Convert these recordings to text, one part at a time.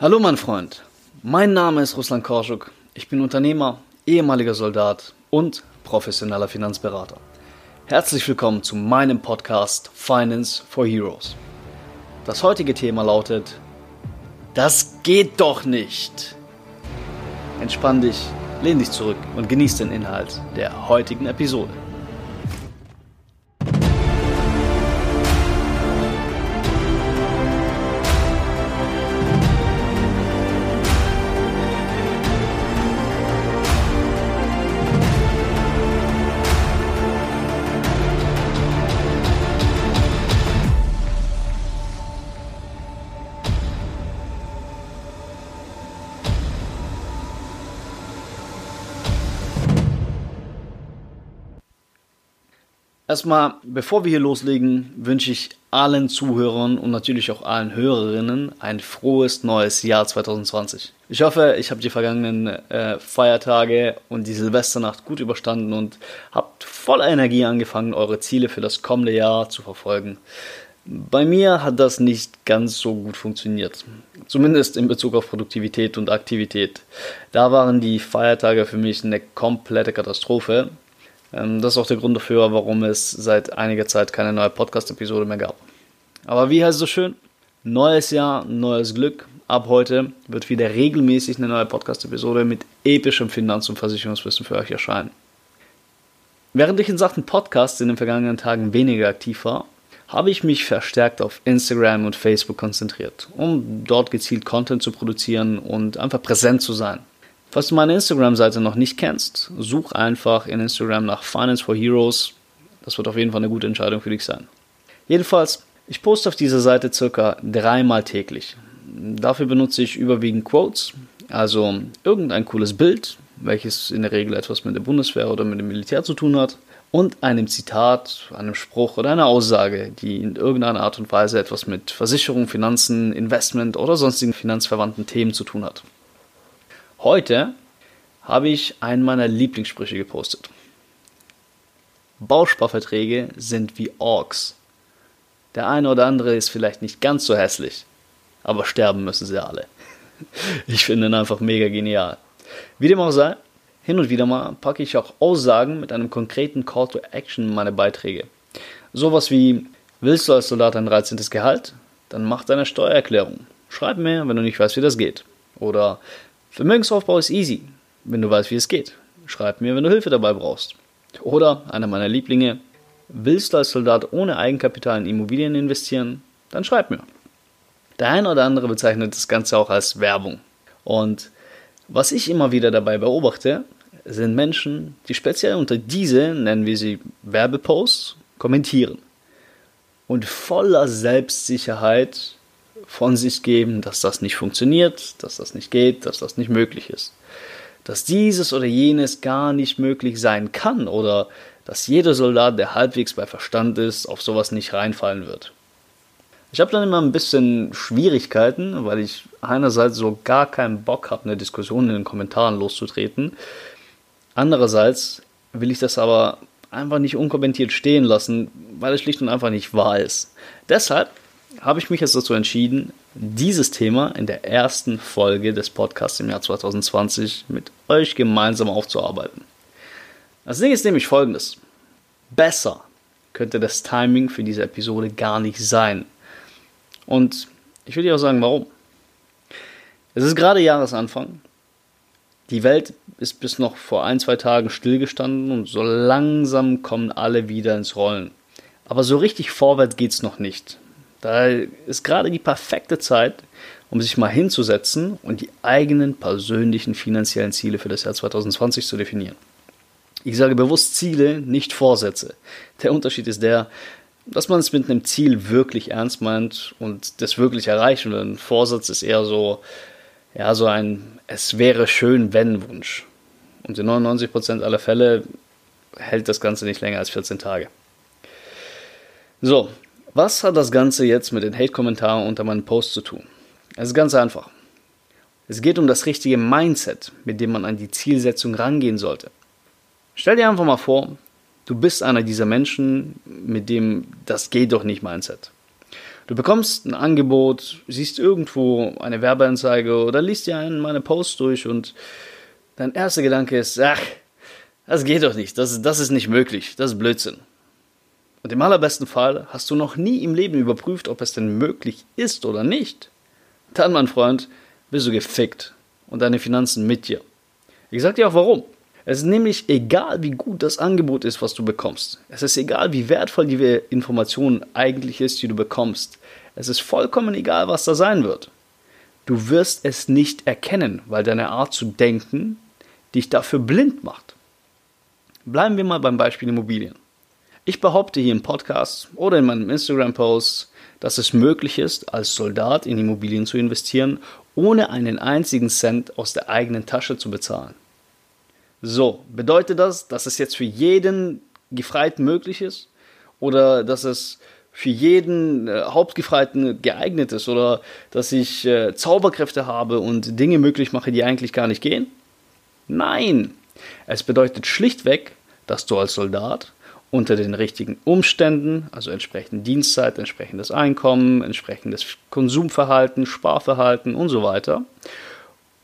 Hallo mein Freund, mein Name ist Ruslan Korschuk. Ich bin Unternehmer, ehemaliger Soldat und professioneller Finanzberater. Herzlich willkommen zu meinem Podcast Finance for Heroes. Das heutige Thema lautet, das geht doch nicht. Entspann dich, lehn dich zurück und genieß den Inhalt der heutigen Episode. Erstmal, bevor wir hier loslegen, wünsche ich allen Zuhörern und natürlich auch allen Hörerinnen ein frohes neues Jahr 2020. Ich hoffe, ich habe die vergangenen äh, Feiertage und die Silvesternacht gut überstanden und habt voller Energie angefangen, eure Ziele für das kommende Jahr zu verfolgen. Bei mir hat das nicht ganz so gut funktioniert. Zumindest in Bezug auf Produktivität und Aktivität. Da waren die Feiertage für mich eine komplette Katastrophe. Ähm, das ist auch der Grund dafür, warum es seit einiger Zeit keine neue Podcast-Episode mehr gab. Aber wie heißt es so schön? Neues Jahr, neues Glück. Ab heute wird wieder regelmäßig eine neue Podcast-Episode mit epischem Finanz- und Versicherungswissen für euch erscheinen. Während ich in Sachen Podcasts in den vergangenen Tagen weniger aktiv war, habe ich mich verstärkt auf Instagram und Facebook konzentriert, um dort gezielt Content zu produzieren und einfach präsent zu sein. Falls du meine Instagram-Seite noch nicht kennst, such einfach in Instagram nach Finance for Heroes. Das wird auf jeden Fall eine gute Entscheidung für dich sein. Jedenfalls, ich poste auf dieser Seite circa dreimal täglich. Dafür benutze ich überwiegend Quotes, also irgendein cooles Bild, welches in der Regel etwas mit der Bundeswehr oder mit dem Militär zu tun hat, und einem Zitat, einem Spruch oder einer Aussage, die in irgendeiner Art und Weise etwas mit Versicherung, Finanzen, Investment oder sonstigen finanzverwandten Themen zu tun hat. Heute habe ich einen meiner Lieblingssprüche gepostet. Bausparverträge sind wie Orks. Der eine oder andere ist vielleicht nicht ganz so hässlich, aber sterben müssen sie alle. Ich finde ihn einfach mega genial. Wie dem auch sei, hin und wieder mal packe ich auch Aussagen mit einem konkreten Call to Action in meine Beiträge. Sowas wie, willst du als Soldat ein 13. Gehalt? Dann mach deine Steuererklärung. Schreib mir, wenn du nicht weißt, wie das geht. Oder Vermögensaufbau ist easy, wenn du weißt, wie es geht. Schreib mir, wenn du Hilfe dabei brauchst. Oder einer meiner Lieblinge, willst du als Soldat ohne Eigenkapital in Immobilien investieren? Dann schreib mir. Der eine oder andere bezeichnet das Ganze auch als Werbung. Und was ich immer wieder dabei beobachte, sind Menschen, die speziell unter diese, nennen wir sie Werbeposts, kommentieren. Und voller Selbstsicherheit von sich geben, dass das nicht funktioniert, dass das nicht geht, dass das nicht möglich ist. Dass dieses oder jenes gar nicht möglich sein kann oder dass jeder Soldat, der halbwegs bei Verstand ist, auf sowas nicht reinfallen wird. Ich habe dann immer ein bisschen Schwierigkeiten, weil ich einerseits so gar keinen Bock habe, eine Diskussion in den Kommentaren loszutreten. Andererseits will ich das aber einfach nicht unkommentiert stehen lassen, weil es schlicht und einfach nicht wahr ist. Deshalb habe ich mich jetzt dazu entschieden, dieses Thema in der ersten Folge des Podcasts im Jahr 2020 mit euch gemeinsam aufzuarbeiten. Das Ding ist nämlich folgendes. Besser könnte das Timing für diese Episode gar nicht sein. Und ich will dir auch sagen, warum. Es ist gerade Jahresanfang. Die Welt ist bis noch vor ein, zwei Tagen stillgestanden und so langsam kommen alle wieder ins Rollen. Aber so richtig vorwärts geht es noch nicht. Da ist gerade die perfekte Zeit, um sich mal hinzusetzen und die eigenen persönlichen finanziellen Ziele für das Jahr 2020 zu definieren. Ich sage bewusst Ziele, nicht Vorsätze. Der Unterschied ist der, dass man es mit einem Ziel wirklich ernst meint und das wirklich erreicht. Und ein Vorsatz ist eher so, ja, so ein Es wäre schön, wenn Wunsch. Und in 99% aller Fälle hält das Ganze nicht länger als 14 Tage. So, was hat das Ganze jetzt mit den Hate-Kommentaren unter meinem Post zu tun? Es ist ganz einfach. Es geht um das richtige Mindset, mit dem man an die Zielsetzung rangehen sollte. Stell dir einfach mal vor, du bist einer dieser Menschen mit dem das geht doch nicht Mindset. Du bekommst ein Angebot, siehst irgendwo eine Werbeanzeige oder liest dir einen meiner Posts durch und dein erster Gedanke ist, ach, das geht doch nicht, das, das ist nicht möglich, das ist Blödsinn. Und im allerbesten Fall hast du noch nie im Leben überprüft, ob es denn möglich ist oder nicht. Dann, mein Freund, bist du gefickt und deine Finanzen mit dir. Ich sag dir auch warum. Es ist nämlich egal, wie gut das Angebot ist, was du bekommst. Es ist egal, wie wertvoll die Information eigentlich ist, die du bekommst. Es ist vollkommen egal, was da sein wird. Du wirst es nicht erkennen, weil deine Art zu denken dich dafür blind macht. Bleiben wir mal beim Beispiel Immobilien. Ich behaupte hier im Podcast oder in meinem Instagram-Post, dass es möglich ist, als Soldat in Immobilien zu investieren, ohne einen einzigen Cent aus der eigenen Tasche zu bezahlen. So, bedeutet das, dass es jetzt für jeden Gefreiten möglich ist? Oder dass es für jeden äh, Hauptgefreiten geeignet ist? Oder dass ich äh, Zauberkräfte habe und Dinge möglich mache, die eigentlich gar nicht gehen? Nein! Es bedeutet schlichtweg, dass du als Soldat unter den richtigen Umständen, also entsprechend Dienstzeit, entsprechendes Einkommen, entsprechendes Konsumverhalten, Sparverhalten und so weiter,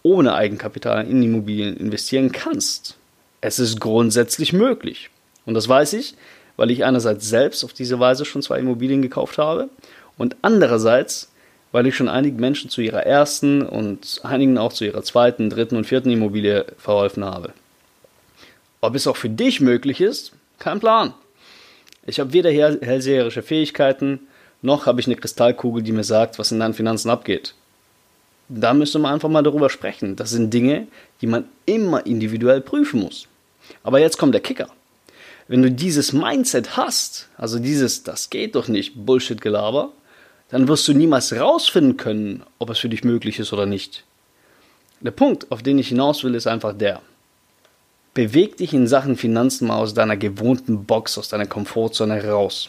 ohne Eigenkapital in Immobilien investieren kannst. Es ist grundsätzlich möglich. Und das weiß ich, weil ich einerseits selbst auf diese Weise schon zwei Immobilien gekauft habe und andererseits, weil ich schon einigen Menschen zu ihrer ersten und einigen auch zu ihrer zweiten, dritten und vierten Immobilie verholfen habe. Ob es auch für dich möglich ist, kein Plan. Ich habe weder hellseherische Fähigkeiten, noch habe ich eine Kristallkugel, die mir sagt, was in deinen Finanzen abgeht da müsste man einfach mal darüber sprechen. Das sind Dinge, die man immer individuell prüfen muss. Aber jetzt kommt der Kicker. Wenn du dieses Mindset hast, also dieses, das geht doch nicht, Bullshit-Gelaber, dann wirst du niemals rausfinden können, ob es für dich möglich ist oder nicht. Der Punkt, auf den ich hinaus will, ist einfach der. Beweg dich in Sachen Finanzen mal aus deiner gewohnten Box, aus deiner Komfortzone raus.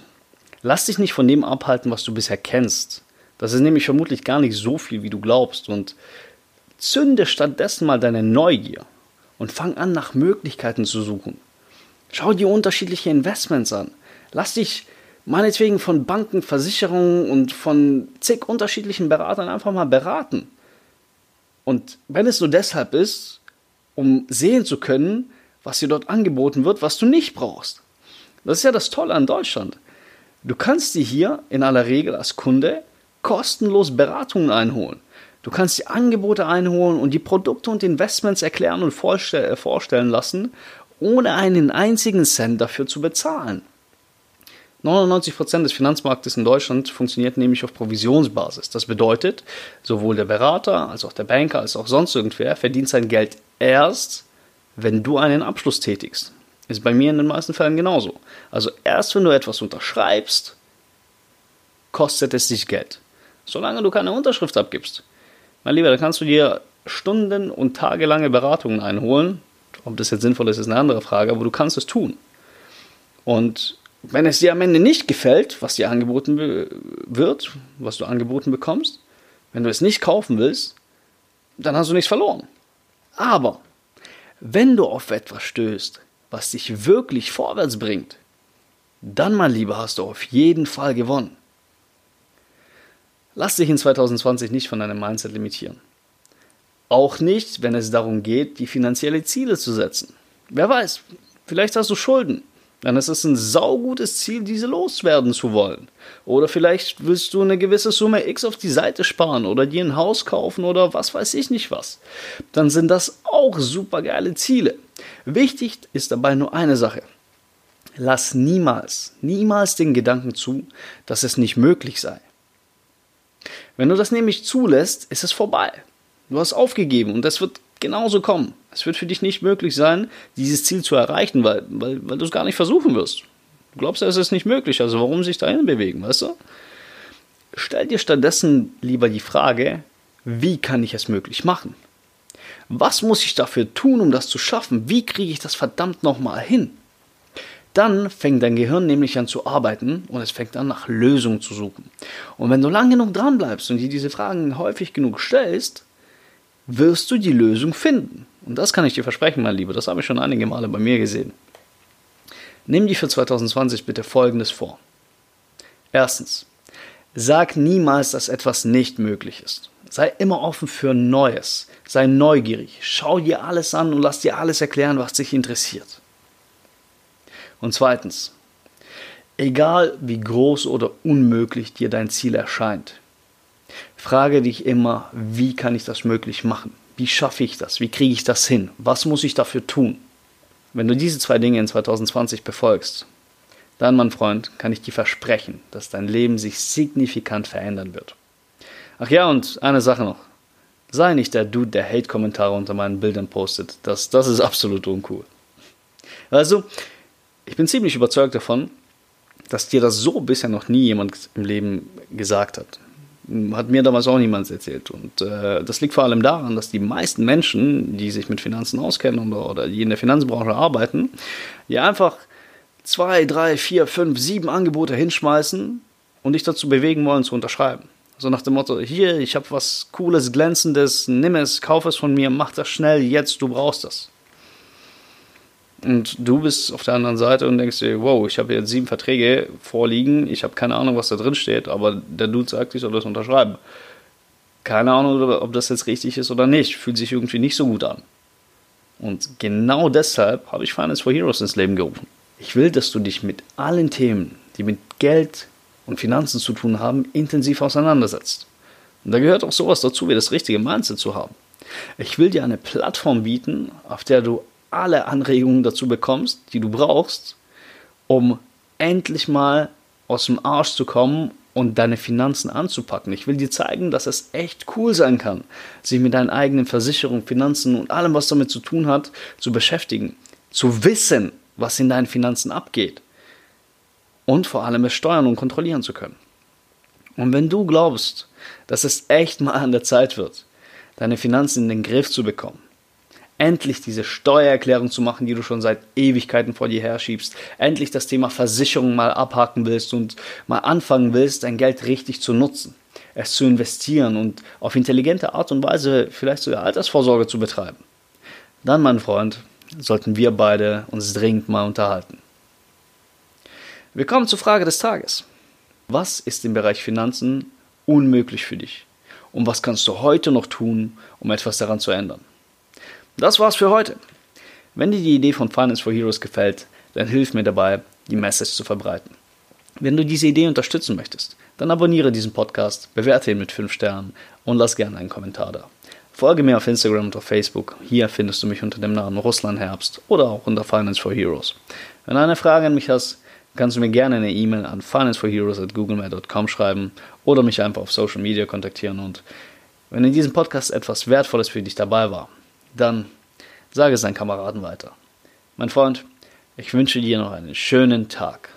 Lass dich nicht von dem abhalten, was du bisher kennst. Das ist nämlich vermutlich gar nicht so viel, wie du glaubst. Und zünde stattdessen mal deine Neugier und fang an, nach Möglichkeiten zu suchen. Schau dir unterschiedliche Investments an. Lass dich meinetwegen von Banken, Versicherungen und von zig unterschiedlichen Beratern einfach mal beraten. Und wenn es nur deshalb ist, um sehen zu können, was dir dort angeboten wird, was du nicht brauchst. Das ist ja das Tolle an Deutschland. Du kannst dir hier in aller Regel als Kunde kostenlos Beratungen einholen. Du kannst die Angebote einholen und die Produkte und Investments erklären und äh, vorstellen lassen, ohne einen einzigen Cent dafür zu bezahlen. 99% des Finanzmarktes in Deutschland funktioniert nämlich auf Provisionsbasis. Das bedeutet, sowohl der Berater als auch der Banker als auch sonst irgendwer verdient sein Geld erst, wenn du einen Abschluss tätigst. Ist bei mir in den meisten Fällen genauso. Also erst wenn du etwas unterschreibst, kostet es dich Geld solange du keine Unterschrift abgibst. Mein Lieber, da kannst du dir stunden- und tagelange Beratungen einholen. Ob das jetzt sinnvoll ist, ist eine andere Frage, aber du kannst es tun. Und wenn es dir am Ende nicht gefällt, was dir angeboten wird, was du angeboten bekommst, wenn du es nicht kaufen willst, dann hast du nichts verloren. Aber wenn du auf etwas stößt, was dich wirklich vorwärts bringt, dann, mein Lieber, hast du auf jeden Fall gewonnen. Lass dich in 2020 nicht von deinem Mindset limitieren. Auch nicht, wenn es darum geht, die finanzielle Ziele zu setzen. Wer weiß, vielleicht hast du Schulden. Dann ist es ein saugutes Ziel, diese loswerden zu wollen. Oder vielleicht willst du eine gewisse Summe X auf die Seite sparen oder dir ein Haus kaufen oder was weiß ich nicht was. Dann sind das auch super geile Ziele. Wichtig ist dabei nur eine Sache. Lass niemals, niemals den Gedanken zu, dass es nicht möglich sei. Wenn du das nämlich zulässt, ist es vorbei. Du hast aufgegeben und das wird genauso kommen. Es wird für dich nicht möglich sein, dieses Ziel zu erreichen, weil, weil, weil du es gar nicht versuchen wirst. Du glaubst, es ist nicht möglich, also warum sich dahin bewegen, weißt du? Stell dir stattdessen lieber die Frage, wie kann ich es möglich machen? Was muss ich dafür tun, um das zu schaffen? Wie kriege ich das verdammt nochmal hin? Dann fängt dein Gehirn nämlich an zu arbeiten und es fängt an nach Lösungen zu suchen. Und wenn du lang genug dran bleibst und dir diese Fragen häufig genug stellst, wirst du die Lösung finden. Und das kann ich dir versprechen, mein Lieber. Das habe ich schon einige Male bei mir gesehen. Nimm dir für 2020 bitte Folgendes vor. Erstens, Sag niemals, dass etwas nicht möglich ist. Sei immer offen für Neues. Sei neugierig. Schau dir alles an und lass dir alles erklären, was dich interessiert. Und zweitens, egal wie groß oder unmöglich dir dein Ziel erscheint, frage dich immer, wie kann ich das möglich machen? Wie schaffe ich das? Wie kriege ich das hin? Was muss ich dafür tun? Wenn du diese zwei Dinge in 2020 befolgst, dann, mein Freund, kann ich dir versprechen, dass dein Leben sich signifikant verändern wird. Ach ja, und eine Sache noch. Sei nicht der Dude, der Hate-Kommentare unter meinen Bildern postet. Das, das ist absolut uncool. Also, ich bin ziemlich überzeugt davon, dass dir das so bisher noch nie jemand im Leben gesagt hat. Hat mir damals auch niemand erzählt. Und äh, das liegt vor allem daran, dass die meisten Menschen, die sich mit Finanzen auskennen oder, oder die in der Finanzbranche arbeiten, ja einfach zwei, drei, vier, fünf, sieben Angebote hinschmeißen und dich dazu bewegen wollen, zu unterschreiben. So nach dem Motto, hier, ich habe was Cooles, Glänzendes, nimm es, kauf es von mir, mach das schnell, jetzt, du brauchst das. Und du bist auf der anderen Seite und denkst dir, wow, ich habe jetzt sieben Verträge vorliegen, ich habe keine Ahnung, was da drin steht, aber der Dude sagt, ich soll das unterschreiben. Keine Ahnung, ob das jetzt richtig ist oder nicht, fühlt sich irgendwie nicht so gut an. Und genau deshalb habe ich Finance for Heroes ins Leben gerufen. Ich will, dass du dich mit allen Themen, die mit Geld und Finanzen zu tun haben, intensiv auseinandersetzt. Und da gehört auch sowas dazu, wie das richtige Mindset zu haben. Ich will dir eine Plattform bieten, auf der du alle Anregungen dazu bekommst, die du brauchst, um endlich mal aus dem Arsch zu kommen und deine Finanzen anzupacken. Ich will dir zeigen, dass es echt cool sein kann, sich mit deinen eigenen Versicherungen, Finanzen und allem, was damit zu tun hat, zu beschäftigen. Zu wissen, was in deinen Finanzen abgeht. Und vor allem es steuern und kontrollieren zu können. Und wenn du glaubst, dass es echt mal an der Zeit wird, deine Finanzen in den Griff zu bekommen, endlich diese Steuererklärung zu machen, die du schon seit Ewigkeiten vor dir herschiebst, endlich das Thema Versicherung mal abhaken willst und mal anfangen willst, dein Geld richtig zu nutzen, es zu investieren und auf intelligente Art und Weise vielleicht sogar Altersvorsorge zu betreiben, dann, mein Freund, sollten wir beide uns dringend mal unterhalten. Wir kommen zur Frage des Tages. Was ist im Bereich Finanzen unmöglich für dich? Und was kannst du heute noch tun, um etwas daran zu ändern? Das war's für heute. Wenn dir die Idee von Finance for Heroes gefällt, dann hilf mir dabei, die Message zu verbreiten. Wenn du diese Idee unterstützen möchtest, dann abonniere diesen Podcast, bewerte ihn mit 5 Sternen und lass gerne einen Kommentar da. Folge mir auf Instagram und auf Facebook. Hier findest du mich unter dem Namen Russland Herbst oder auch unter Finance for Heroes. Wenn du eine Frage an mich hast, kannst du mir gerne eine E-Mail an financeforheroes.googlemail.com schreiben oder mich einfach auf Social Media kontaktieren. Und wenn in diesem Podcast etwas Wertvolles für dich dabei war, dann sage es deinen Kameraden weiter. Mein Freund, ich wünsche dir noch einen schönen Tag.